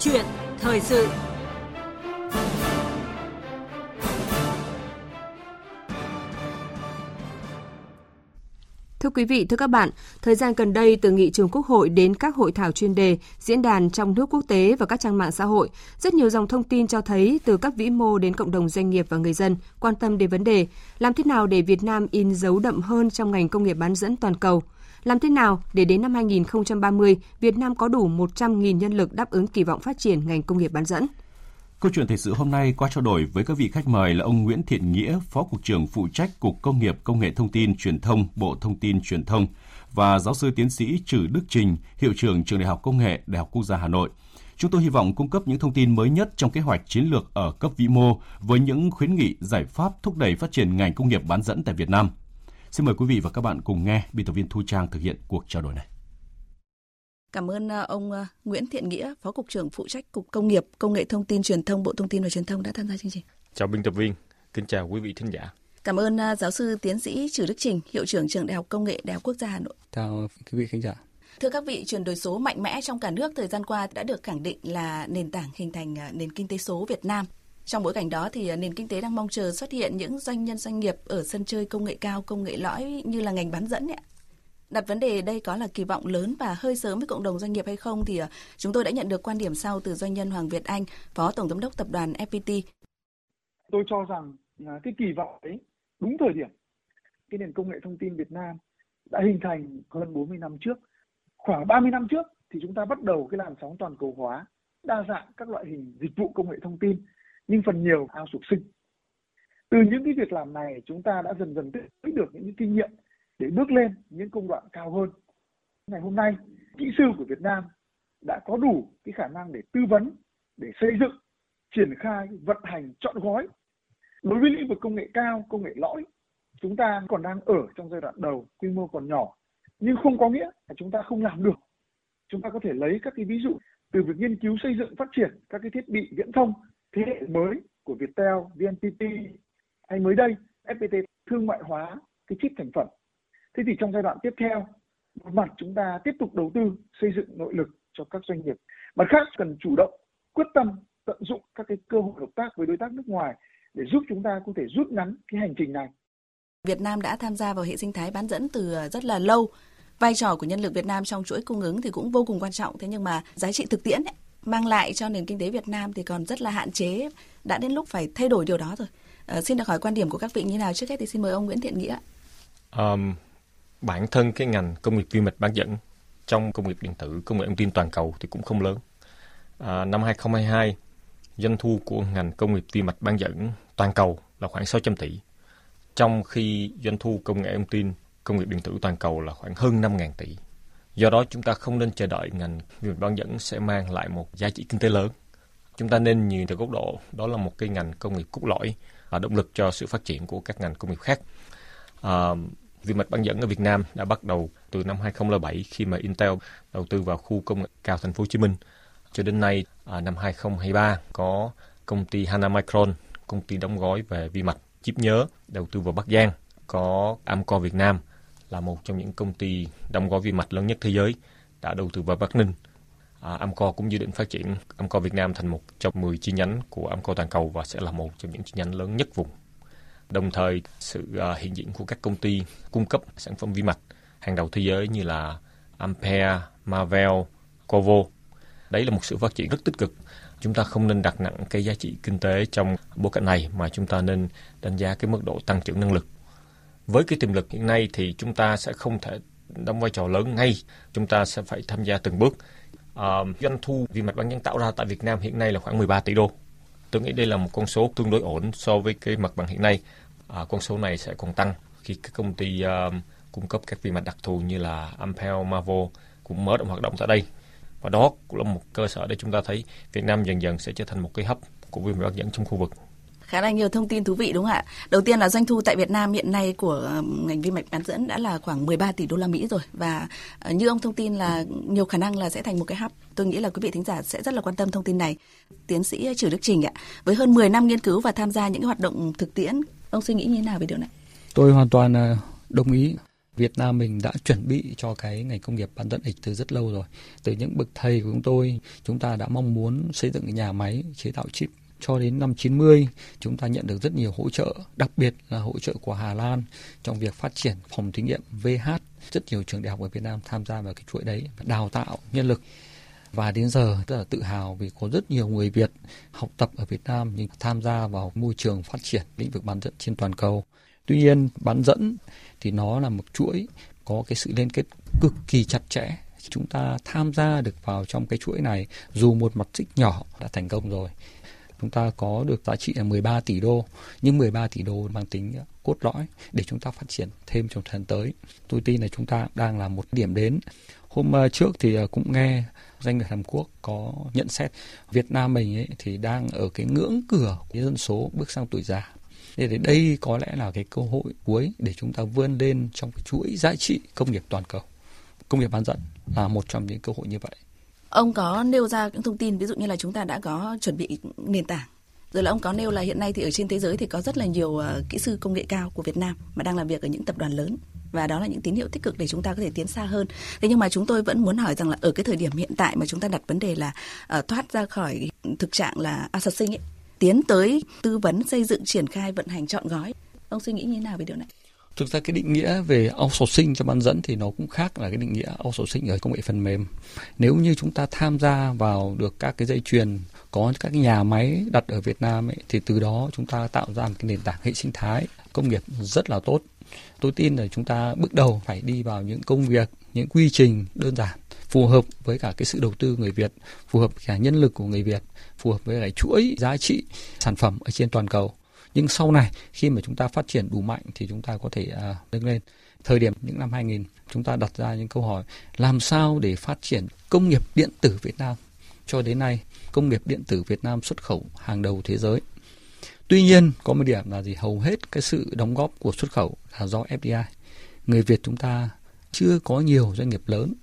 chuyện thời sự Thưa quý vị, thưa các bạn, thời gian gần đây từ nghị trường Quốc hội đến các hội thảo chuyên đề, diễn đàn trong nước quốc tế và các trang mạng xã hội, rất nhiều dòng thông tin cho thấy từ các vĩ mô đến cộng đồng doanh nghiệp và người dân quan tâm đến vấn đề làm thế nào để Việt Nam in dấu đậm hơn trong ngành công nghiệp bán dẫn toàn cầu. Làm thế nào để đến năm 2030, Việt Nam có đủ 100.000 nhân lực đáp ứng kỳ vọng phát triển ngành công nghiệp bán dẫn? Câu chuyện thời sự hôm nay qua trao đổi với các vị khách mời là ông Nguyễn Thiện Nghĩa, Phó Cục trưởng phụ trách Cục Công nghiệp Công nghệ Thông tin Truyền thông, Bộ Thông tin Truyền thông và giáo sư tiến sĩ Trử Đức Trình, Hiệu trưởng Trường Đại học Công nghệ Đại học Quốc gia Hà Nội. Chúng tôi hy vọng cung cấp những thông tin mới nhất trong kế hoạch chiến lược ở cấp vĩ mô với những khuyến nghị giải pháp thúc đẩy phát triển ngành công nghiệp bán dẫn tại Việt Nam. Xin mời quý vị và các bạn cùng nghe biên tập viên Thu Trang thực hiện cuộc trao đổi này. Cảm ơn ờ, ông ờ, Nguyễn Thiện Nghĩa, Phó Cục trưởng phụ trách Cục Công nghiệp, Công nghệ Thông tin Truyền thông, Bộ Thông tin và Truyền thông đã tham gia chương trình. Chào biên tập viên, kính chào quý vị thính giả. Cảm ơn ờ, giáo sư tiến sĩ Trử Đức Trình, Hiệu trưởng Trường Đại học Công nghệ Đại học Quốc gia Hà Nội. Chào quý vị khán giả. Thưa các vị, chuyển đổi số mạnh mẽ trong cả nước thời gian qua đã được khẳng định là nền tảng hình thành nền kinh tế số Việt Nam. Trong bối cảnh đó thì à, nền kinh tế đang mong chờ xuất hiện những doanh nhân doanh nghiệp ở sân chơi công nghệ cao, công nghệ lõi như là ngành bán dẫn ạ. Đặt vấn đề đây có là kỳ vọng lớn và hơi sớm với cộng đồng doanh nghiệp hay không thì à, chúng tôi đã nhận được quan điểm sau từ doanh nhân Hoàng Việt Anh, Phó Tổng Giám đốc Tập đoàn FPT. Tôi cho rằng à, cái kỳ vọng ấy đúng thời điểm. Cái nền công nghệ thông tin Việt Nam đã hình thành hơn 40 năm trước. Khoảng 30 năm trước thì chúng ta bắt đầu cái làn sóng toàn cầu hóa, đa dạng các loại hình dịch vụ công nghệ thông tin, nhưng phần nhiều ao sụp sinh. Từ những cái việc làm này chúng ta đã dần dần tích được những kinh nghiệm để bước lên những công đoạn cao hơn. Ngày hôm nay, kỹ sư của Việt Nam đã có đủ cái khả năng để tư vấn, để xây dựng, triển khai, vận hành, chọn gói. Đối với lĩnh vực công nghệ cao, công nghệ lõi, chúng ta còn đang ở trong giai đoạn đầu, quy mô còn nhỏ, nhưng không có nghĩa là chúng ta không làm được. Chúng ta có thể lấy các cái ví dụ từ việc nghiên cứu xây dựng phát triển các cái thiết bị viễn thông thế hệ mới của Viettel, VNPT hay mới đây FPT thương mại hóa cái chip thành phẩm Thế thì trong giai đoạn tiếp theo, một mặt chúng ta tiếp tục đầu tư xây dựng nội lực cho các doanh nghiệp. Mặt khác cần chủ động, quyết tâm tận dụng các cái cơ hội hợp tác với đối tác nước ngoài để giúp chúng ta có thể rút ngắn cái hành trình này. Việt Nam đã tham gia vào hệ sinh thái bán dẫn từ rất là lâu. Vai trò của nhân lực Việt Nam trong chuỗi cung ứng thì cũng vô cùng quan trọng. Thế nhưng mà giá trị thực tiễn ấy, mang lại cho nền kinh tế Việt Nam thì còn rất là hạn chế. Đã đến lúc phải thay đổi điều đó rồi. À, xin được hỏi quan điểm của các vị như nào. Trước hết thì xin mời ông Nguyễn Thiện Nghĩa. Um, bản thân cái ngành công nghiệp vi mạch bán dẫn trong công nghiệp điện tử, công nghệ thông tin toàn cầu thì cũng không lớn. À, năm 2022, doanh thu của ngành công nghiệp vi mạch bán dẫn toàn cầu là khoảng 600 tỷ, trong khi doanh thu công nghệ thông tin, công nghiệp điện tử toàn cầu là khoảng hơn 5.000 tỷ. Do đó chúng ta không nên chờ đợi ngành vi mạch bán dẫn sẽ mang lại một giá trị kinh tế lớn. Chúng ta nên nhìn từ góc độ đó là một cái ngành công nghiệp cốt lõi, và động lực cho sự phát triển của các ngành công nghiệp khác. À, Vi mạch bán dẫn ở Việt Nam đã bắt đầu từ năm 2007 khi mà Intel đầu tư vào khu công nghệ cao thành phố Hồ Chí Minh. Cho đến nay, à, năm 2023 có công ty Hana Micron, công ty đóng gói về vi mạch chip nhớ đầu tư vào Bắc Giang. Có Amco Việt Nam là một trong những công ty đóng gói vi mạch lớn nhất thế giới đã đầu tư vào Bắc Ninh. À, Amco cũng dự định phát triển Amco Việt Nam thành một trong 10 chi nhánh của Amco toàn cầu và sẽ là một trong những chi nhánh lớn nhất vùng Đồng thời, sự à, hiện diện của các công ty cung cấp sản phẩm vi mạch hàng đầu thế giới như là Ampere, Marvel, Covo. Đấy là một sự phát triển rất tích cực. Chúng ta không nên đặt nặng cái giá trị kinh tế trong bối cảnh này mà chúng ta nên đánh giá cái mức độ tăng trưởng năng lực. Với cái tiềm lực hiện nay thì chúng ta sẽ không thể đóng vai trò lớn ngay. Chúng ta sẽ phải tham gia từng bước. à, doanh thu vi mạch bán dẫn tạo ra tại Việt Nam hiện nay là khoảng 13 tỷ đô. Tôi nghĩ đây là một con số tương đối ổn so với cái mặt bằng hiện nay à, con số này sẽ còn tăng khi các công ty uh, cung cấp các vi mạch đặc thù như là Ampel, Mavo cũng mở rộng hoạt động tại đây. Và đó cũng là một cơ sở để chúng ta thấy Việt Nam dần dần sẽ trở thành một cái hấp của vi mạch bán dẫn trong khu vực khá là nhiều thông tin thú vị đúng không ạ? Đầu tiên là doanh thu tại Việt Nam hiện nay của ngành vi mạch bán dẫn đã là khoảng 13 tỷ đô la Mỹ rồi và ờ, như ông thông tin là nhiều khả năng là sẽ thành một cái hub. Tôi nghĩ là quý vị thính giả sẽ rất là quan tâm thông tin này. Tiến sĩ Trử Đức Trình ạ, với hơn 10 năm nghiên cứu và tham gia những hoạt động thực tiễn Ông suy nghĩ như thế nào về điều này? Tôi hoàn toàn ờ, đồng ý. Việt Nam mình đã chuẩn bị cho cái ngành công nghiệp bán dẫn X từ rất lâu rồi. Từ những bậc thầy của chúng tôi, chúng ta đã mong muốn xây dựng nhà máy chế tạo chip cho đến năm 90 chúng ta nhận được rất nhiều hỗ trợ, đặc biệt là hỗ trợ của Hà Lan trong việc phát triển phòng thí nghiệm VH. Rất nhiều trường đại học ở Việt Nam tham gia vào cái chuỗi đấy, đào tạo nhân lực và đến giờ rất là tự hào vì có rất nhiều người Việt học tập ở Việt Nam nhưng tham gia vào môi trường phát triển lĩnh vực bán dẫn trên toàn cầu. Tuy nhiên bán dẫn thì nó là một chuỗi có cái sự liên kết cực kỳ chặt chẽ chúng ta tham gia được vào trong cái chuỗi này dù một mặt xích nhỏ đã thành công rồi chúng ta có được giá trị là 13 tỷ đô, nhưng 13 tỷ đô mang tính cốt lõi để chúng ta phát triển thêm trong thời gian tới tôi tin là chúng ta đang là một điểm đến hôm ờ, trước thì ờ, cũng nghe doanh nghiệp Hàn Quốc có nhận xét Việt Nam mình ấy thì đang ở cái ngưỡng cửa của dân số bước sang tuổi già thì đây có lẽ là cái cơ hội cuối để chúng ta vươn lên trong cái chuỗi giá trị công nghiệp toàn cầu. Công nghiệp bán dẫn là một trong những cơ hội như vậy. Ông có nêu ra những thông tin ví dụ như là chúng ta đã có chuẩn bị nền tảng rồi là ông có nêu là hiện nay thì ở trên thế giới thì có rất là nhiều uh, kỹ sư công nghệ cao của Việt Nam mà đang làm việc ở những tập đoàn lớn và đó là những tín hiệu tích cực để chúng ta có thể tiến xa hơn. Thế nhưng mà chúng tôi vẫn muốn hỏi rằng là ở cái thời điểm hiện tại mà chúng ta đặt vấn đề là uh, thoát ra khỏi thực trạng là outsourcing ấy, tiến tới tư vấn xây dựng triển khai vận hành chọn gói. Ông suy nghĩ như thế nào về điều này? Thực ra cái định nghĩa về outsourcing cho bán dẫn thì nó cũng khác là cái định nghĩa outsourcing ở công nghệ phần mềm. Nếu như chúng ta tham gia vào được các cái dây chuyền có các cái nhà máy đặt ở Việt Nam ấy, thì từ đó chúng ta tạo ra một cái nền tảng hệ sinh thái công nghiệp rất là tốt. Tôi tin là chúng ta bước đầu phải đi vào những công việc, những quy trình đơn giản phù hợp với cả cái sự đầu tư người Việt, phù hợp cả nhân lực của người Việt, phù hợp với cái chuỗi giá trị sản phẩm ở trên toàn cầu nhưng sau này khi mà chúng ta phát triển đủ mạnh thì chúng ta có thể à, nâng lên. Thời điểm những năm 2000 chúng ta đặt ra những câu hỏi làm sao để phát triển công nghiệp điện tử Việt Nam? Cho đến nay công nghiệp điện tử Việt Nam xuất khẩu hàng đầu thế giới. Tuy nhiên có một điểm là gì? Hầu hết cái sự đóng góp của xuất khẩu là do FDI người Việt chúng ta chưa có nhiều doanh nghiệp lớn.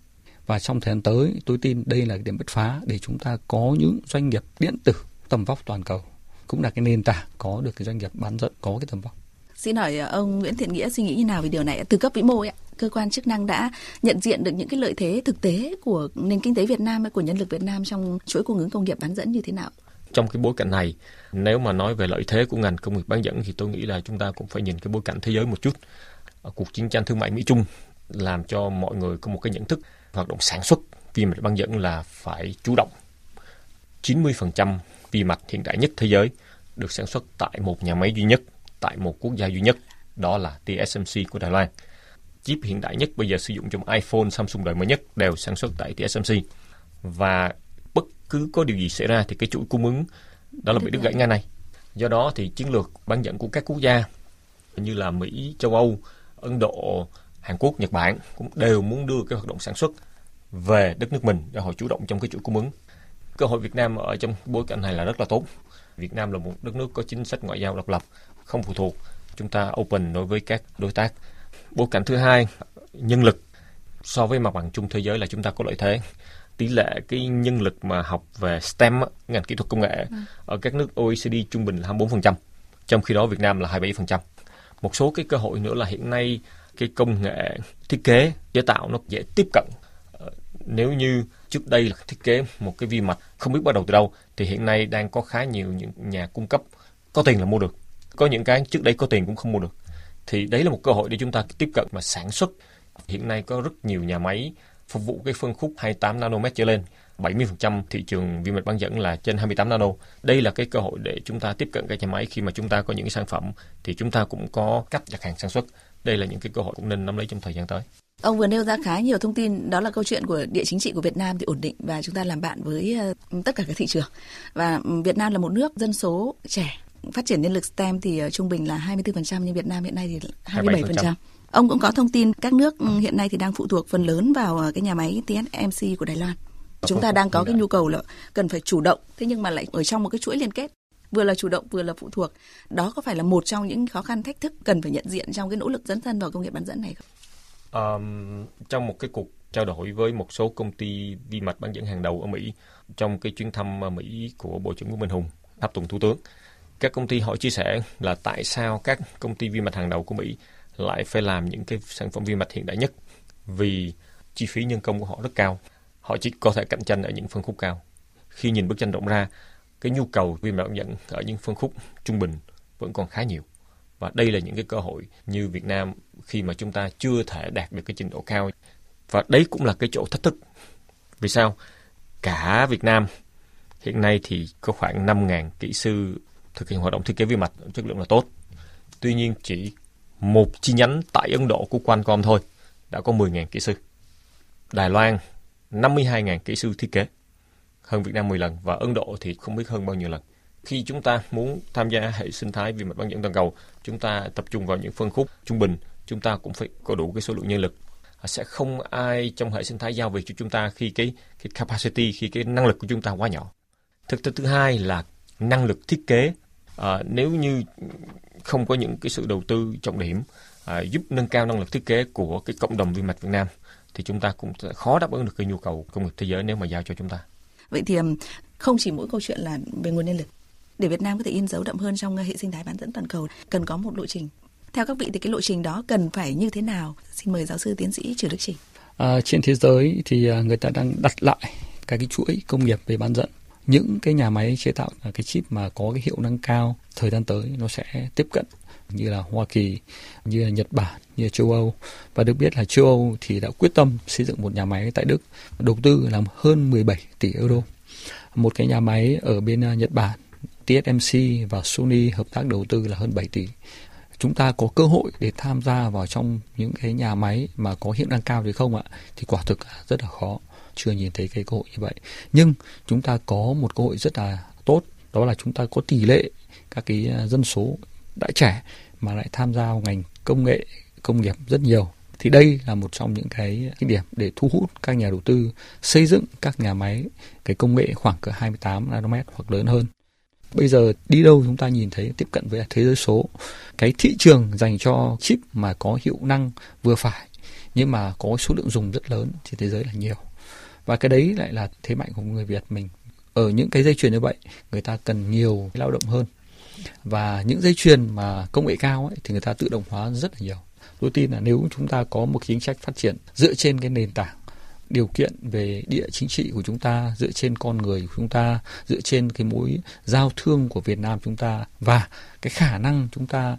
Và trong thời gian tới tôi tin đây là điểm bứt phá để chúng ta có những doanh nghiệp điện tử tầm vóc toàn cầu cũng là cái nền tảng có được cái doanh nghiệp bán dẫn có cái tầm vóc. Xin hỏi ờ, ông Nguyễn Thiện Nghĩa suy nghĩ như nào về điều này từ cấp vĩ mô ấy, cơ quan chức năng đã nhận diện được những cái lợi thế thực tế của nền kinh tế Việt Nam hay của nhân lực Việt Nam trong chuỗi cung ứng công nghiệp bán dẫn như thế nào? Trong cái bối cảnh này, nếu mà nói về lợi thế của ngành công nghiệp bán dẫn thì tôi nghĩ là chúng ta cũng phải nhìn cái bối cảnh thế giới một chút. Cuộc chiến tranh thương mại Mỹ Trung làm cho mọi người có một cái nhận thức hoạt động sản xuất vi mạch bán dẫn là phải chủ động. 90% vi mạch hiện đại nhất thế giới được sản xuất tại một nhà máy duy nhất, tại một quốc gia duy nhất, đó là TSMC của Đài Loan. Chip hiện đại nhất bây giờ sử dụng trong iPhone, Samsung đời mới nhất đều sản xuất tại TSMC. Và bất cứ có điều gì xảy ra thì cái chuỗi cung ứng đó là bị đứt gãy ngay này. Do đó thì chiến lược bán dẫn của các quốc gia như là Mỹ, châu Âu, Ấn Độ, Hàn Quốc, Nhật Bản cũng đều muốn đưa cái hoạt động sản xuất về đất nước mình để họ chủ động trong cái chuỗi cung ứng cơ hội Việt Nam ở trong bối cảnh này là rất là tốt. Việt Nam là một đất nước có chính sách ngoại giao độc lập, không phụ thuộc. Chúng ta open đối với các đối tác. Bối cảnh thứ hai, nhân lực so với mặt bằng chung thế giới là chúng ta có lợi thế tỷ lệ cái nhân lực mà học về STEM ngành kỹ thuật công nghệ ừ. ở các nước OECD trung bình là 24%, trong khi đó Việt Nam là 27%. Một số cái cơ hội nữa là hiện nay cái công nghệ thiết kế chế tạo nó dễ tiếp cận. Ờ, nếu như trước đây là thiết kế một cái vi mạch không biết bắt đầu từ đâu, thì hiện nay đang có khá nhiều những nhà cung cấp có tiền là mua được có những cái trước đây có tiền cũng không mua được thì đấy là một cơ hội để chúng ta tiếp cận và sản xuất hiện nay có rất nhiều nhà máy phục vụ cái phân khúc 28 nanomet trở lên 70% thị trường vi mạch bán dẫn là trên 28 nano. Đây là cái cơ hội để chúng ta tiếp cận các nhà máy khi mà chúng ta có những sản phẩm, thì chúng ta cũng có cách đặt hàng sản xuất. Đây là những cái cơ hội cũng nên nắm lấy trong thời gian tới. Ông vừa nêu ra khá nhiều thông tin, đó là câu chuyện của địa chính trị của Việt Nam thì ổn định và chúng ta làm bạn với ờ, tất cả các thị trường. Và Việt Nam là một nước dân số trẻ, phát triển nhân lực STEM thì ờ, trung bình là 24% nhưng Việt Nam hiện nay thì 27%. 27%. Ông cũng có thông tin các nước ừ, hiện nay thì đang phụ thuộc phần lớn vào ờ, cái nhà máy TSMC của Đài Loan. Chúng ta đang có cái nhu cầu là cần phải chủ động, thế nhưng mà lại ở trong một cái chuỗi liên kết vừa là chủ động vừa là phụ thuộc. Đó có phải là một trong những khó khăn thách thức cần phải nhận diện trong cái nỗ lực dấn thân vào công nghiệp bán dẫn này không? Um, trong một cái cuộc trao đổi với một số công ty vi mạch bán dẫn hàng đầu ở Mỹ trong cái chuyến thăm ờ, Mỹ của Bộ trưởng Nguyễn Minh Hùng tháp tùng thủ tướng các công ty họ chia sẻ là tại sao các công ty vi mạch hàng đầu của Mỹ lại phải làm những cái sản phẩm vi mạch hiện đại nhất vì chi phí nhân công của họ rất cao. Họ chỉ có thể cạnh tranh ở những phân khúc cao. Khi nhìn bức tranh rộng ra, cái nhu cầu vi mạch dẫn ở những phân khúc trung bình vẫn còn khá nhiều. Và đây là những cái cơ hội như Việt Nam khi mà chúng ta chưa thể đạt được cái trình độ cao. Và đấy cũng là cái chỗ thách thức. Vì sao? Cả Việt Nam hiện nay thì có khoảng 5.000 kỹ sư thực hiện hoạt động thiết kế vi mạch chất lượng là tốt. Tuy nhiên chỉ một chi nhánh tại Ấn Độ của Qualcomm thôi đã có 10.000 kỹ sư. Đài Loan 52.000 kỹ sư thiết kế, hơn Việt Nam 10 lần và Ấn Độ thì không biết hơn bao nhiêu lần. Khi chúng ta muốn tham gia hệ sinh thái vi mạch bán dẫn toàn cầu, chúng ta tập trung vào những phân khúc trung bình, chúng ta cũng phải có đủ cái số lượng nhân lực. Sẽ không ai trong hệ sinh thái giao việc cho chúng ta khi cái cái capacity, khi cái năng lực của chúng ta quá nhỏ. Thực tế thứ hai là năng lực thiết kế. À, nếu như không có những cái sự đầu tư trọng điểm à, giúp nâng cao năng lực thiết kế của cái cộng đồng vi mạch Việt Nam thì chúng ta cũng khó đáp ứng được cái nhu cầu công nghiệp thế giới nếu mà giao cho chúng ta. Vậy thì không chỉ mỗi câu chuyện là về nguồn nhân lực để Việt Nam có thể in dấu đậm hơn trong ờ, hệ sinh thái bán dẫn toàn cầu cần có một lộ trình. Theo các vị thì cái lộ trình đó cần phải như thế nào? Xin mời giáo sư tiến sĩ Trừ Đức Trình. À, trên thế giới thì à, người ta đang đặt lại các cái chuỗi công nghiệp về bán dẫn những cái nhà máy chế tạo cái chip mà có cái hiệu năng cao thời gian tới nó sẽ tiếp cận như là Hoa Kỳ, như là Nhật Bản, như là châu Âu và được biết là châu Âu thì đã quyết tâm xây dựng một nhà máy tại Đức đầu tư là hơn 17 tỷ euro. Một cái nhà máy ở bên à, Nhật Bản, TSMC và Sony hợp tác đầu tư là hơn 7 tỷ. Chúng ta có cơ hội để tham gia vào trong những cái nhà máy mà có hiệu năng cao thì không ạ? Thì quả thực rất là khó chưa nhìn thấy cái cơ hội như vậy nhưng chúng ta có một cơ hội rất là tốt đó là chúng ta có tỷ lệ các cái à, dân số đã trẻ mà lại tham gia vào ngành công nghệ công nghiệp rất nhiều thì đây là một trong những cái, cái điểm để thu hút các nhà đầu tư xây dựng các nhà máy cái công nghệ khoảng cỡ 28 nanomet hoặc lớn hơn. Bây giờ đi đâu chúng ta nhìn thấy tiếp cận với thế giới số, cái thị trường dành cho chip mà có hiệu năng vừa phải nhưng mà có số lượng dùng rất lớn trên thế giới là nhiều. Và cái đấy lại là thế mạnh của người Việt mình. Ở những cái dây chuyền như vậy người ta cần nhiều lao động hơn. Và những dây chuyền mà công nghệ cao ấy, thì người ta tự động hóa rất là nhiều. Tôi tin là nếu chúng ta có một chính sách phát triển dựa trên cái nền tảng điều kiện về địa chính trị của chúng ta dựa trên con người của chúng ta dựa trên cái mối giao thương của Việt Nam chúng ta và cái khả năng chúng ta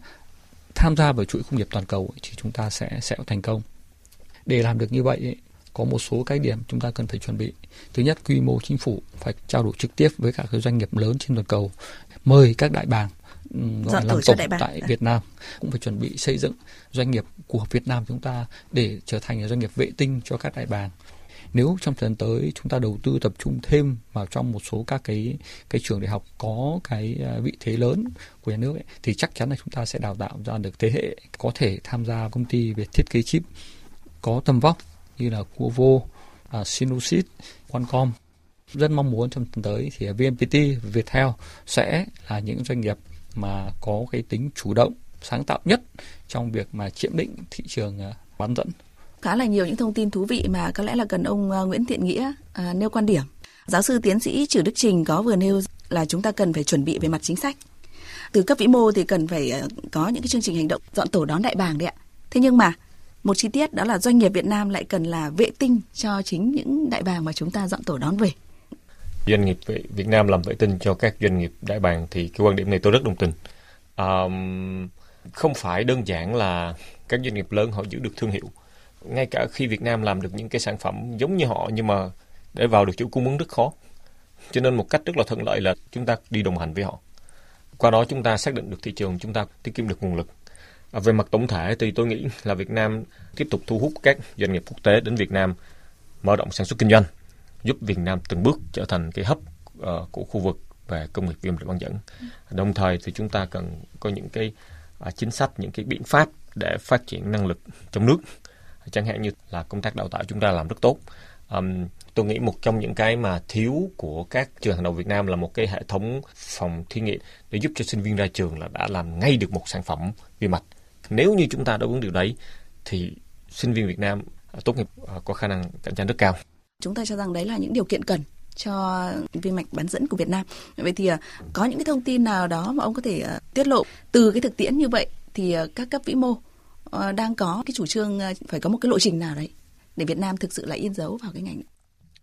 tham gia vào chuỗi công nghiệp toàn cầu thì chúng ta sẽ sẽ thành công. Để làm được như vậy có một số cái điểm chúng ta cần phải chuẩn bị. Thứ nhất, quy mô chính phủ phải trao đổi trực tiếp với các doanh nghiệp lớn trên toàn cầu, mời các đại bàng ừ, gọi làm tổng tại Việt Nam. Cũng phải chuẩn bị xây dựng doanh nghiệp của Việt Nam chúng ta để trở thành doanh nghiệp vệ tinh cho các đại bàng nếu trong thời gian tới chúng ta đầu tư tập trung thêm vào trong một số các cái cái trường đại học có cái à, vị thế lớn của nhà nước ấy, thì chắc chắn là chúng ta sẽ đào tạo ra được thế hệ có thể tham gia công ty về thiết kế chip có tầm vóc như là Cuovo, uh, à, Sinusit, Qualcomm. Rất mong muốn trong tuần tới thì VNPT, Viettel sẽ là những doanh nghiệp mà có cái tính chủ động, sáng tạo nhất trong việc mà chiếm định thị trường à, bán dẫn. Khá là nhiều những thông tin thú vị mà có lẽ là cần ông ờ, Nguyễn Thiện Nghĩa à, nêu quan điểm. Giáo sư tiến sĩ Trử Đức Trình có vừa nêu là chúng ta cần phải chuẩn bị về mặt chính sách. Từ cấp vĩ mô thì cần phải ờ, có những cái chương trình hành động dọn tổ đón đại bàng đấy ạ. Thế nhưng mà một chi tiết đó là doanh nghiệp Việt Nam lại cần là vệ tinh cho chính những đại bàng mà chúng ta dọn tổ đón về. Doanh nghiệp Việt Nam làm vệ tinh cho các doanh nghiệp đại bàng thì cái quan điểm này tôi rất đồng tình. Um, không phải đơn giản là các doanh nghiệp lớn họ giữ được thương hiệu. Ngay cả khi Việt Nam làm được những cái sản phẩm giống như họ nhưng mà để vào được chỗ cung ứng rất khó. Cho nên một cách rất là thuận lợi là chúng ta đi đồng hành với họ. Qua đó chúng ta xác định được thị trường, chúng ta tiết kiệm được nguồn lực À, về mặt tổng thể thì tôi nghĩ là Việt Nam tiếp tục thu hút các doanh nghiệp quốc tế đến Việt Nam mở rộng sản xuất kinh doanh, giúp Việt Nam từng bước trở thành cái hấp uh, ờ, của khu vực về công nghiệp viêm lợi bán dẫn. Đồng thời thì chúng ta cần có những cái uh, chính sách, những cái biện pháp để phát triển năng lực trong nước. Chẳng hạn như là công tác đào tạo chúng ta làm rất tốt. Um, tôi nghĩ một trong những cái mà thiếu của các trường hàng đầu Việt Nam là một cái hệ thống phòng thí nghiệm để giúp cho sinh viên ra trường là đã làm ngay được một sản phẩm vi mạch nếu như chúng ta đáp ứng điều đấy thì sinh viên Việt Nam à, tốt nghiệp à, có khả năng cạnh tranh rất cao. Chúng ta cho rằng đấy là những điều kiện cần cho vi mạch bán dẫn của Việt Nam. Vậy thì à, có những cái thông tin nào đó mà ông có thể tiết lộ từ cái thực tiễn như vậy thì các cấp vĩ mô Ờ, đang có cái chủ trương ờ, phải có một cái lộ trình nào đấy để Việt Nam thực sự là in dấu vào cái ngành.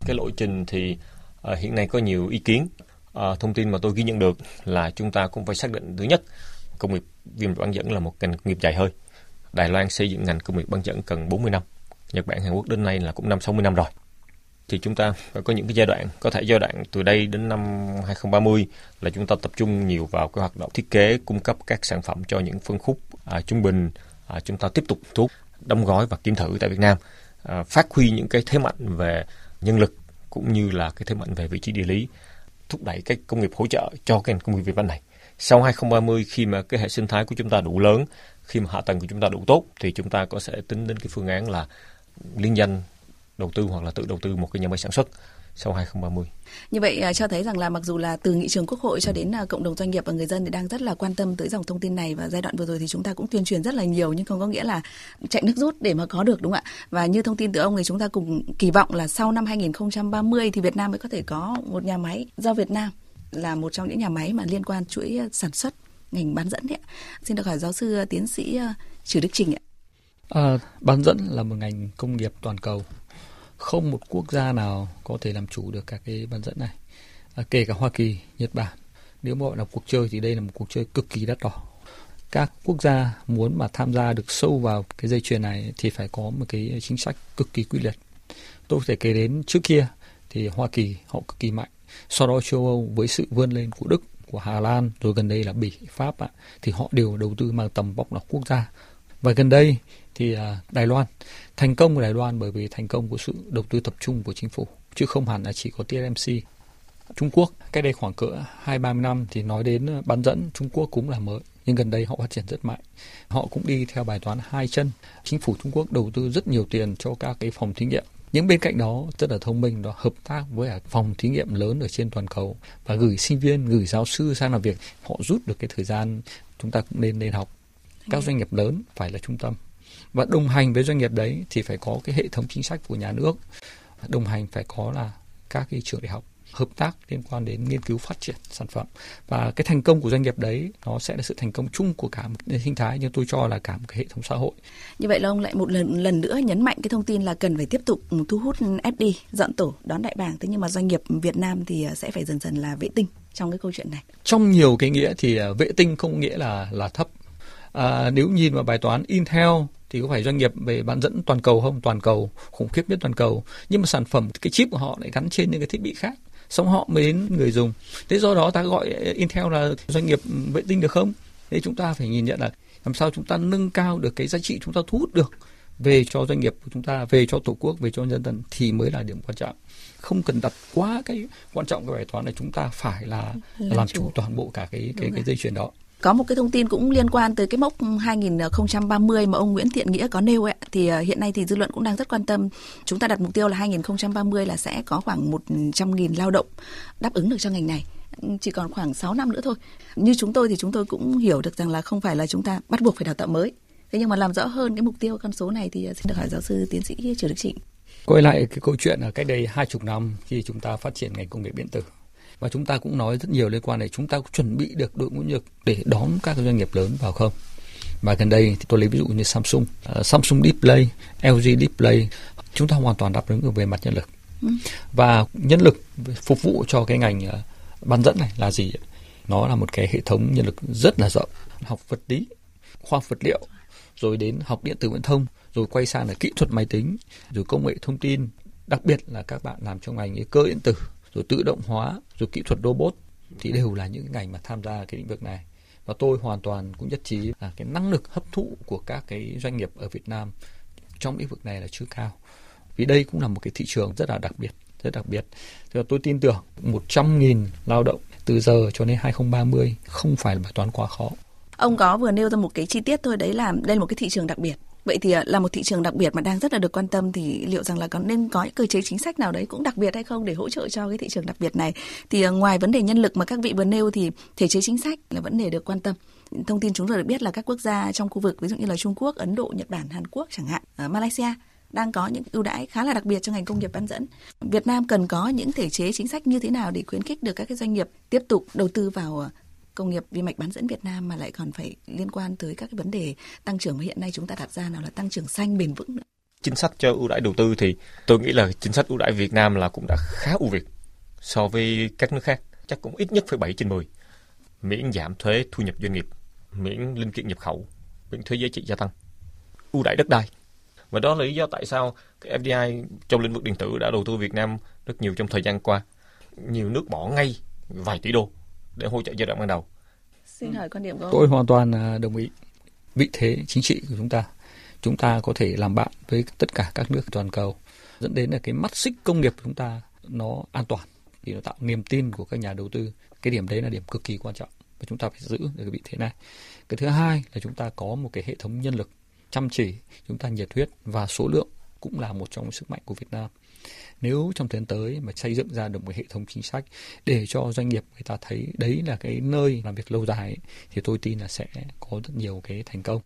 Cái lộ trình thì uh, hiện nay có nhiều ý kiến. Uh, thông tin mà tôi ghi nhận được là chúng ta cũng phải xác định thứ nhất công nghiệp viêm bán dẫn là một ngành công nghiệp dài hơi. Đài Loan xây dựng ngành công nghiệp bán dẫn cần 40 năm. Nhật Bản, Hàn Quốc đến nay là cũng năm 60 năm rồi thì chúng ta phải có những cái giai đoạn có thể giai đoạn từ đây đến năm 2030 là chúng ta tập trung nhiều vào cái hoạt động thiết kế cung cấp các sản phẩm cho những phân khúc à, trung bình à, chúng ta tiếp tục thuốc đóng gói và kiểm thử tại Việt Nam. À, phát huy những cái thế mạnh về nhân lực cũng như là cái thế mạnh về vị trí địa lý thúc đẩy cái công nghiệp hỗ trợ cho cái ngành công nghiệp Việt Nam này. Sau 2030 khi mà cái hệ sinh thái của chúng ta đủ lớn khi mà hạ tầng của chúng ta đủ tốt thì chúng ta có sẽ tính đến cái phương án là liên danh đầu tư hoặc là tự đầu tư một cái nhà máy sản xuất sau 2030. Như vậy à, cho thấy rằng là mặc dù là từ nghị trường quốc hội cho đến à, cộng đồng doanh nghiệp và người dân thì đang rất là quan tâm tới dòng thông tin này và giai đoạn vừa rồi thì chúng ta cũng tuyên truyền rất là nhiều nhưng không có nghĩa là chạy nước rút để mà có được đúng không ạ? Và như thông tin từ ông thì chúng ta cùng kỳ vọng là sau năm 2030 thì Việt Nam mới có thể có một nhà máy do Việt Nam là một trong những nhà máy mà liên quan chuỗi à, sản xuất ngành bán dẫn đấy ạ. Xin được hỏi giáo sư tiến sĩ Trừ Đức Trình ạ. À, bán dẫn là một ngành công nghiệp toàn cầu không một quốc gia nào có thể làm chủ được các cái bán dẫn này. À, kể cả Hoa Kỳ, Nhật Bản. Nếu mà gọi là cuộc chơi thì đây là một cuộc chơi cực kỳ đắt đỏ. Các quốc gia muốn mà tham gia được sâu vào cái dây chuyền này thì phải có một cái chính sách cực kỳ quyết liệt tôi có thể kể đến trước kia thì Hoa Kỳ họ cực kỳ mạnh. Sau đó châu Âu với sự vươn lên của Đức của Hà Lan rồi gần đây là Bỉ Pháp ạ thì họ đều đầu tư mang tầm vóc là quốc gia. Và gần đây thì à, Đài Loan thành công của Đài Loan bởi vì thành công của sự đầu tư tập trung của chính phủ chứ không hẳn là chỉ có TSMC. Trung Quốc cách đây khoảng cỡ hai ba năm thì nói đến à, bán dẫn Trung Quốc cũng là mới nhưng gần đây họ phát triển rất mạnh. Họ cũng đi theo bài toán hai chân. Chính phủ Trung Quốc đầu tư rất nhiều tiền cho các cái phòng thí nghiệm. Nhưng bên cạnh đó rất là thông minh đó hợp tác với phòng thí nghiệm lớn ở trên toàn cầu và gửi sinh viên, gửi giáo sư sang làm việc. Họ rút được cái thời gian chúng ta cũng nên lên học. Các doanh nghiệp lớn phải là trung tâm và đồng hành với doanh nghiệp đấy thì phải có cái hệ thống chính sách của nhà nước. Đồng hành phải có là các cái trường đại học hợp tác liên quan đến nghiên cứu phát triển sản phẩm. Và cái thành công của doanh nghiệp đấy nó sẽ là sự thành công chung của cả một sinh thái nhưng tôi cho là cả một cái hệ thống xã hội. Như vậy là ông lại một lần lần nữa nhấn mạnh cái thông tin là cần phải tiếp tục thu hút FD dọn tổ đón đại bàng. Thế nhưng mà doanh nghiệp Việt Nam thì sẽ phải dần dần là vệ tinh trong cái câu chuyện này. Trong nhiều cái nghĩa thì à, vệ tinh không nghĩa là là thấp. À, nếu nhìn vào bài toán Intel thì có phải doanh nghiệp về bán dẫn toàn cầu không? Toàn cầu khủng khiếp nhất toàn cầu. Nhưng mà sản phẩm cái chip của họ lại gắn trên những cái thiết bị khác. Xong họ mới đến người dùng. Thế do đó ta gọi Intel là doanh nghiệp vệ tinh được không? Thế chúng ta phải nhìn nhận là làm sao chúng ta nâng cao được cái giá trị chúng ta thu hút được về cho doanh nghiệp của chúng ta về cho tổ quốc về cho nhân dân thì mới là điểm quan trọng. Không cần đặt quá cái quan trọng cái bài toán này chúng ta phải là, là làm chủ. toàn bộ cả cái cái cái dây chuyền đó có một cái thông tin cũng liên quan tới cái mốc 2030 mà ông Nguyễn Thiện Nghĩa có nêu ấy, thì ờ, hiện nay thì dư luận cũng đang rất quan tâm. Chúng ta đặt mục tiêu là 2030 là sẽ có khoảng 100.000 lao động đáp ứng được cho ngành này ừ, chỉ còn khoảng 6 năm nữa thôi. Như chúng tôi thì chúng tôi cũng hiểu được rằng là không phải là chúng ta bắt buộc phải đào tạo mới. Thế nhưng mà làm rõ hơn cái mục tiêu con số này thì ờ, xin được hỏi giáo sư tiến sĩ Trần Đức Trịnh. Quay lại cái câu chuyện ở cách đây hai chục năm khi chúng ta phát triển ngành công nghệ điện tử và chúng ta cũng nói rất nhiều liên quan đến chúng ta có chuẩn bị được đội ngũ nhân lực để đón các doanh nghiệp lớn vào không và gần đây thì tôi lấy ví dụ như Samsung, uh, Samsung Display, LG Display, chúng ta hoàn toàn đáp ứng được về mặt nhân lực. Ừ. Và nhân lực phục vụ cho cái ngành uh, bán dẫn này là gì? Nó là một cái hệ thống nhân lực rất là rộng, học vật lý, khoa vật liệu, rồi đến học điện tử viễn thông, rồi quay sang là kỹ thuật máy tính, rồi công nghệ thông tin, đặc biệt là các bạn làm trong ngành cơ điện tử, rồi tự động hóa, rồi kỹ thuật robot thì đều là những ngành mà tham gia cái lĩnh vực này. Và tôi hoàn toàn cũng nhất trí là cái năng lực hấp thụ của các cái doanh nghiệp ở Việt Nam trong lĩnh vực này là chưa cao. Vì đây cũng là một cái thị trường rất là đặc biệt, rất đặc biệt. Thì tôi tin tưởng 100.000 lao động từ giờ cho đến 2030 không phải là bài toán quá khó. Ông có vừa nêu ra một cái chi tiết thôi đấy là đây là một cái thị trường đặc biệt Vậy thì à, là một thị trường đặc biệt mà đang rất là được quan tâm thì liệu rằng là có nên có những cơ chế chính sách nào đấy cũng đặc biệt hay không để hỗ trợ cho cái thị trường đặc biệt này? Thì à, ngoài vấn đề nhân lực mà các vị vừa nêu thì thể chế chính sách là vấn đề được quan tâm. Thông tin chúng tôi được biết là các quốc gia trong khu vực ví dụ như là Trung Quốc, Ấn Độ, Nhật Bản, Hàn Quốc chẳng hạn, ở Malaysia đang có những ưu đãi khá là đặc biệt cho ngành công nghiệp bán dẫn. Việt Nam cần có những thể chế chính sách như thế nào để khuyến khích được các cái doanh nghiệp tiếp tục đầu tư vào à, công nghiệp vi mạch bán dẫn Việt Nam mà lại còn phải liên quan tới các cái vấn đề tăng trưởng mà hiện nay chúng ta đặt ra nào là tăng trưởng xanh bền vững nữa. Chính sách cho ưu đãi đầu tư thì tôi nghĩ là chính sách ưu đãi Việt Nam là cũng đã khá ưu việt so với các nước khác, chắc cũng ít nhất phải 7 trên 10. Miễn giảm thuế thu nhập doanh nghiệp, miễn linh kiện nhập khẩu, miễn thuế giá trị gia tăng, ưu đãi đất đai. Và đó là lý do tại sao cái FDI trong lĩnh vực điện tử đã đầu tư Việt Nam rất nhiều trong thời gian qua. Nhiều nước bỏ ngay vài tỷ đô để hỗ trợ giai đoạn ban đầu. Xin hỏi quan điểm của ông. Tôi hoàn toàn à, đồng ý. Vị thế chính trị của chúng ta, chúng ta có thể làm bạn với tất cả các nước toàn cầu, dẫn đến là cái mắt xích công nghiệp của chúng ta nó an toàn, thì nó tạo niềm tin của các nhà đầu tư. Cái điểm đấy là điểm cực kỳ quan trọng và chúng ta phải giữ được cái vị thế này. Cái thứ hai là chúng ta có một cái hệ thống nhân lực chăm chỉ, chúng ta nhiệt huyết và số lượng cũng là một trong sức mạnh của Việt Nam nếu trong thời gian tới mà xây dựng ra được một hệ thống chính sách để cho doanh nghiệp người ta thấy đấy là cái nơi làm việc lâu dài ấy, thì tôi tin là sẽ có rất nhiều cái thành công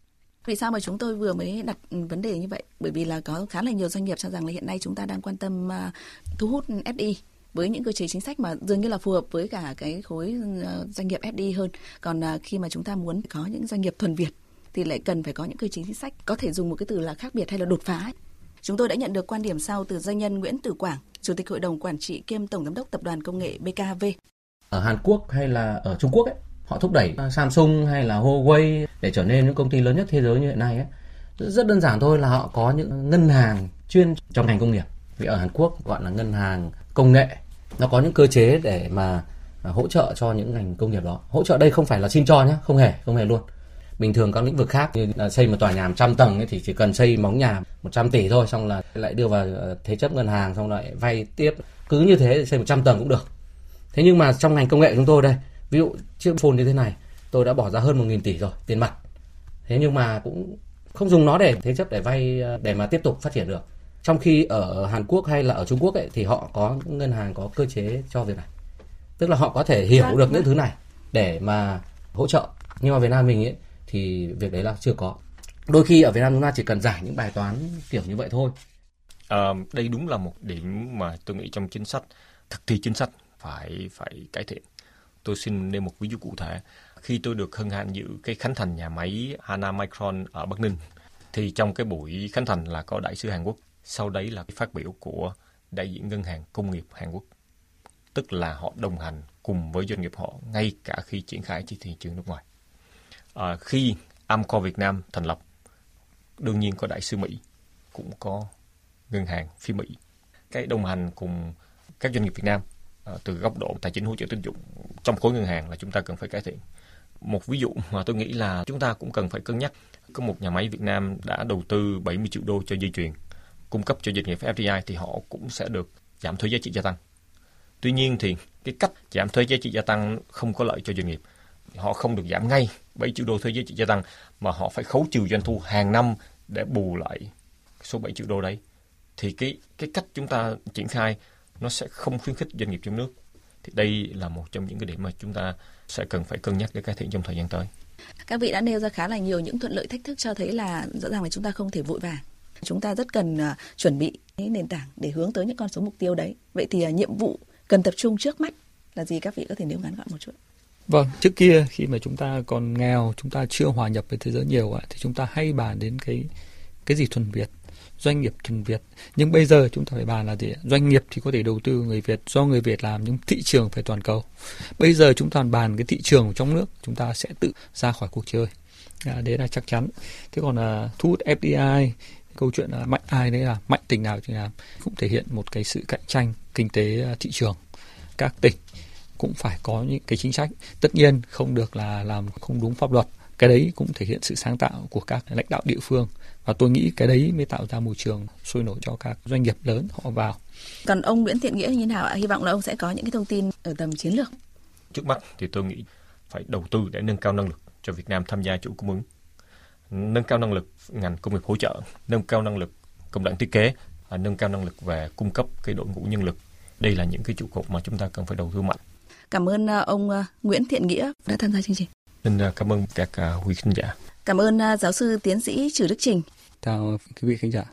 vì sao mà chúng tôi vừa mới đặt vấn đề như vậy? Bởi vì là có khá là nhiều doanh nghiệp cho rằng là hiện nay chúng ta đang quan tâm à, thu hút FDI với những cơ chế chính sách mà dường như là phù hợp với cả cái khối à, doanh nghiệp FDI hơn. Còn à, khi mà chúng ta muốn có những doanh nghiệp thuần Việt thì lại cần phải có những cơ chế chính sách có thể dùng một cái từ là khác biệt hay là đột phá ấy. Chúng tôi đã nhận được quan điểm sau từ doanh nhân Nguyễn Tử Quảng, Chủ tịch Hội đồng Quản trị kiêm Tổng Giám đốc Tập đoàn Công nghệ BKV. Ở Hàn Quốc hay là ở Trung Quốc ấy, họ thúc đẩy à, Samsung hay là Huawei để trở nên những công ty lớn nhất thế giới như hiện nay ấy. Rất đơn giản thôi là họ có những ngân hàng chuyên trong ngành công nghiệp. Vì ở Hàn Quốc gọi là ngân hàng công nghệ. Nó có những cơ chế để mà à, hỗ trợ cho những ngành công nghiệp đó. Hỗ trợ đây không phải là xin cho nhé, không hề, không hề luôn bình thường các lĩnh vực khác như là xây một tòa nhà 100 tầng ấy, thì chỉ cần xây móng nhà 100 tỷ thôi xong là lại đưa vào ờ, thế chấp ngân hàng xong lại vay tiếp. Cứ như thế thì xây 100 tầng cũng được. Thế nhưng mà trong ngành công nghệ chúng tôi đây ví dụ chiếc phone như thế này tôi đã bỏ ra hơn 1.000 tỷ rồi tiền mặt. Thế nhưng mà cũng không dùng nó để thế chấp để vay ờ, để mà tiếp tục phát triển được. Trong khi ở Hàn Quốc hay là ở Trung Quốc ấy, thì họ có ngân hàng có cơ chế cho việc này. Tức là họ có thể hiểu được những thứ này để mà hỗ trợ. Nhưng mà Việt Nam mình ấy thì việc đấy là chưa có. Đôi khi ở Việt Nam chúng ta chỉ cần giải những bài toán kiểu như vậy thôi. À, đây đúng là một điểm mà tôi nghĩ trong chính sách thực thi chính sách phải phải cải thiện. Tôi xin nêu một ví dụ cụ thể. Khi tôi được hân hạnh dự cái khánh thành nhà máy Hana Micron ở Bắc Ninh thì trong cái buổi khánh thành là có đại sứ Hàn Quốc. Sau đấy là cái phát biểu của đại diện ngân hàng công nghiệp Hàn Quốc. Tức là họ đồng hành cùng với doanh nghiệp họ ngay cả khi triển khai trên thị trường nước ngoài à, khi Amcor Việt Nam thành lập đương nhiên có đại sứ Mỹ cũng có ngân hàng phía Mỹ. Cái đồng hành cùng các doanh nghiệp Việt Nam à, từ góc độ tài chính hỗ trợ tín dụng trong khối ngân hàng là chúng ta cần phải cải thiện. Một ví dụ mà tôi nghĩ là chúng ta cũng cần phải cân nhắc. Có một nhà máy Việt Nam đã đầu tư 70 triệu đô cho dây chuyền cung cấp cho doanh nghiệp FDI thì họ cũng sẽ được giảm thuế giá trị gia tăng. Tuy nhiên thì cái cách giảm thuế giá trị gia tăng không có lợi cho doanh nghiệp. Họ không được giảm ngay 7 triệu đô thuế giá trị gia tăng mà họ phải khấu trừ doanh thu hàng năm để bù lại số 7 triệu đô đấy thì cái cái cách chúng ta triển khai nó sẽ không khuyến khích doanh nghiệp trong nước thì đây là một trong những cái điểm mà chúng ta sẽ cần phải cân nhắc để cải thiện trong thời gian tới. Các vị đã nêu ra khá là nhiều những thuận lợi thách thức cho thấy là rõ ràng là chúng ta không thể vội vàng. Chúng ta rất cần uh, chuẩn bị nền tảng để hướng tới những con số mục tiêu đấy. Vậy thì uh, nhiệm vụ cần tập trung trước mắt là gì các vị có thể nêu ngắn gọn một chút? Vâng, trước kia khi mà chúng ta còn nghèo, chúng ta chưa hòa nhập với thế giới nhiều thì chúng ta hay bàn đến cái cái gì thuần Việt, doanh nghiệp thuần Việt. Nhưng bây giờ chúng ta phải bàn là gì? Doanh nghiệp thì có thể đầu tư người Việt do người Việt làm nhưng thị trường phải toàn cầu. Bây giờ chúng ta bàn cái thị trường trong nước, chúng ta sẽ tự ra khỏi cuộc chơi. À, đấy là chắc chắn. Thế còn là thu hút FDI, câu chuyện là mạnh ai đấy là mạnh tỉnh nào thì làm cũng thể hiện một cái sự cạnh tranh kinh tế à, thị trường các tỉnh cũng phải có những cái chính sách tất nhiên không được là làm không đúng pháp luật cái đấy cũng thể hiện sự sáng tạo của các lãnh đạo địa phương và tôi nghĩ cái đấy mới tạo ra môi trường sôi nổi cho các doanh nghiệp lớn họ vào. Còn ông Nguyễn Thiện Nghĩa như thế nào ạ? Hy vọng là ông sẽ có những cái thông tin ở tầm chiến lược. Trước mắt thì tôi nghĩ phải đầu tư để nâng cao năng lực cho Việt Nam tham gia chuỗi cung ứng. Nâng cao năng lực ngành công nghiệp hỗ trợ, nâng cao năng lực công đoạn thiết kế, nâng cao năng lực về cung cấp cái đội ngũ nhân lực. Đây là những cái trụ cột mà chúng ta cần phải đầu tư mạnh. Cảm ơn ờ, ông ờ, Nguyễn Thiện Nghĩa đã tham gia chương trình. Xin ờ, cảm ơn các quý khán giả. Cảm ơn giáo sư tiến sĩ Trử Đức Trình. Chào quý vị khán giả.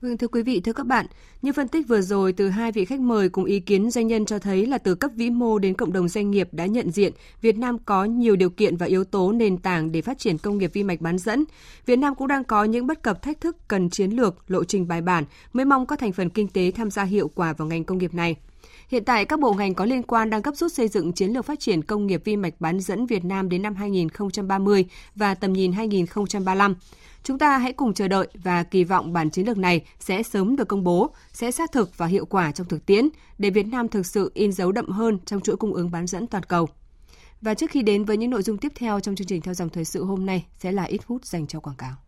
Vâng, thưa quý vị, thưa các bạn, như phân tích vừa rồi từ hai vị khách mời cùng ý kiến doanh nhân cho thấy là từ cấp vĩ mô đến cộng đồng doanh nghiệp đã nhận diện Việt Nam có nhiều điều kiện và yếu tố nền tảng để phát triển công nghiệp vi mạch bán dẫn. Việt Nam cũng đang có những bất cập thách thức cần chiến lược, lộ trình bài bản mới mong các thành phần kinh tế tham gia hiệu quả vào ngành công nghiệp này. Hiện tại, các bộ ngành có liên quan đang gấp rút xây dựng chiến lược phát triển công nghiệp vi mạch bán dẫn Việt Nam đến năm 2030 và tầm nhìn 2035. Chúng ta hãy cùng chờ đợi và kỳ vọng bản chiến lược này sẽ sớm được công bố, sẽ xác thực và hiệu quả trong thực tiễn để Việt Nam thực sự in dấu đậm hơn trong chuỗi cung ứng bán dẫn toàn cầu. Và trước khi đến với những nội dung tiếp theo trong chương trình theo dòng thời sự hôm nay sẽ là ít phút dành cho quảng cáo.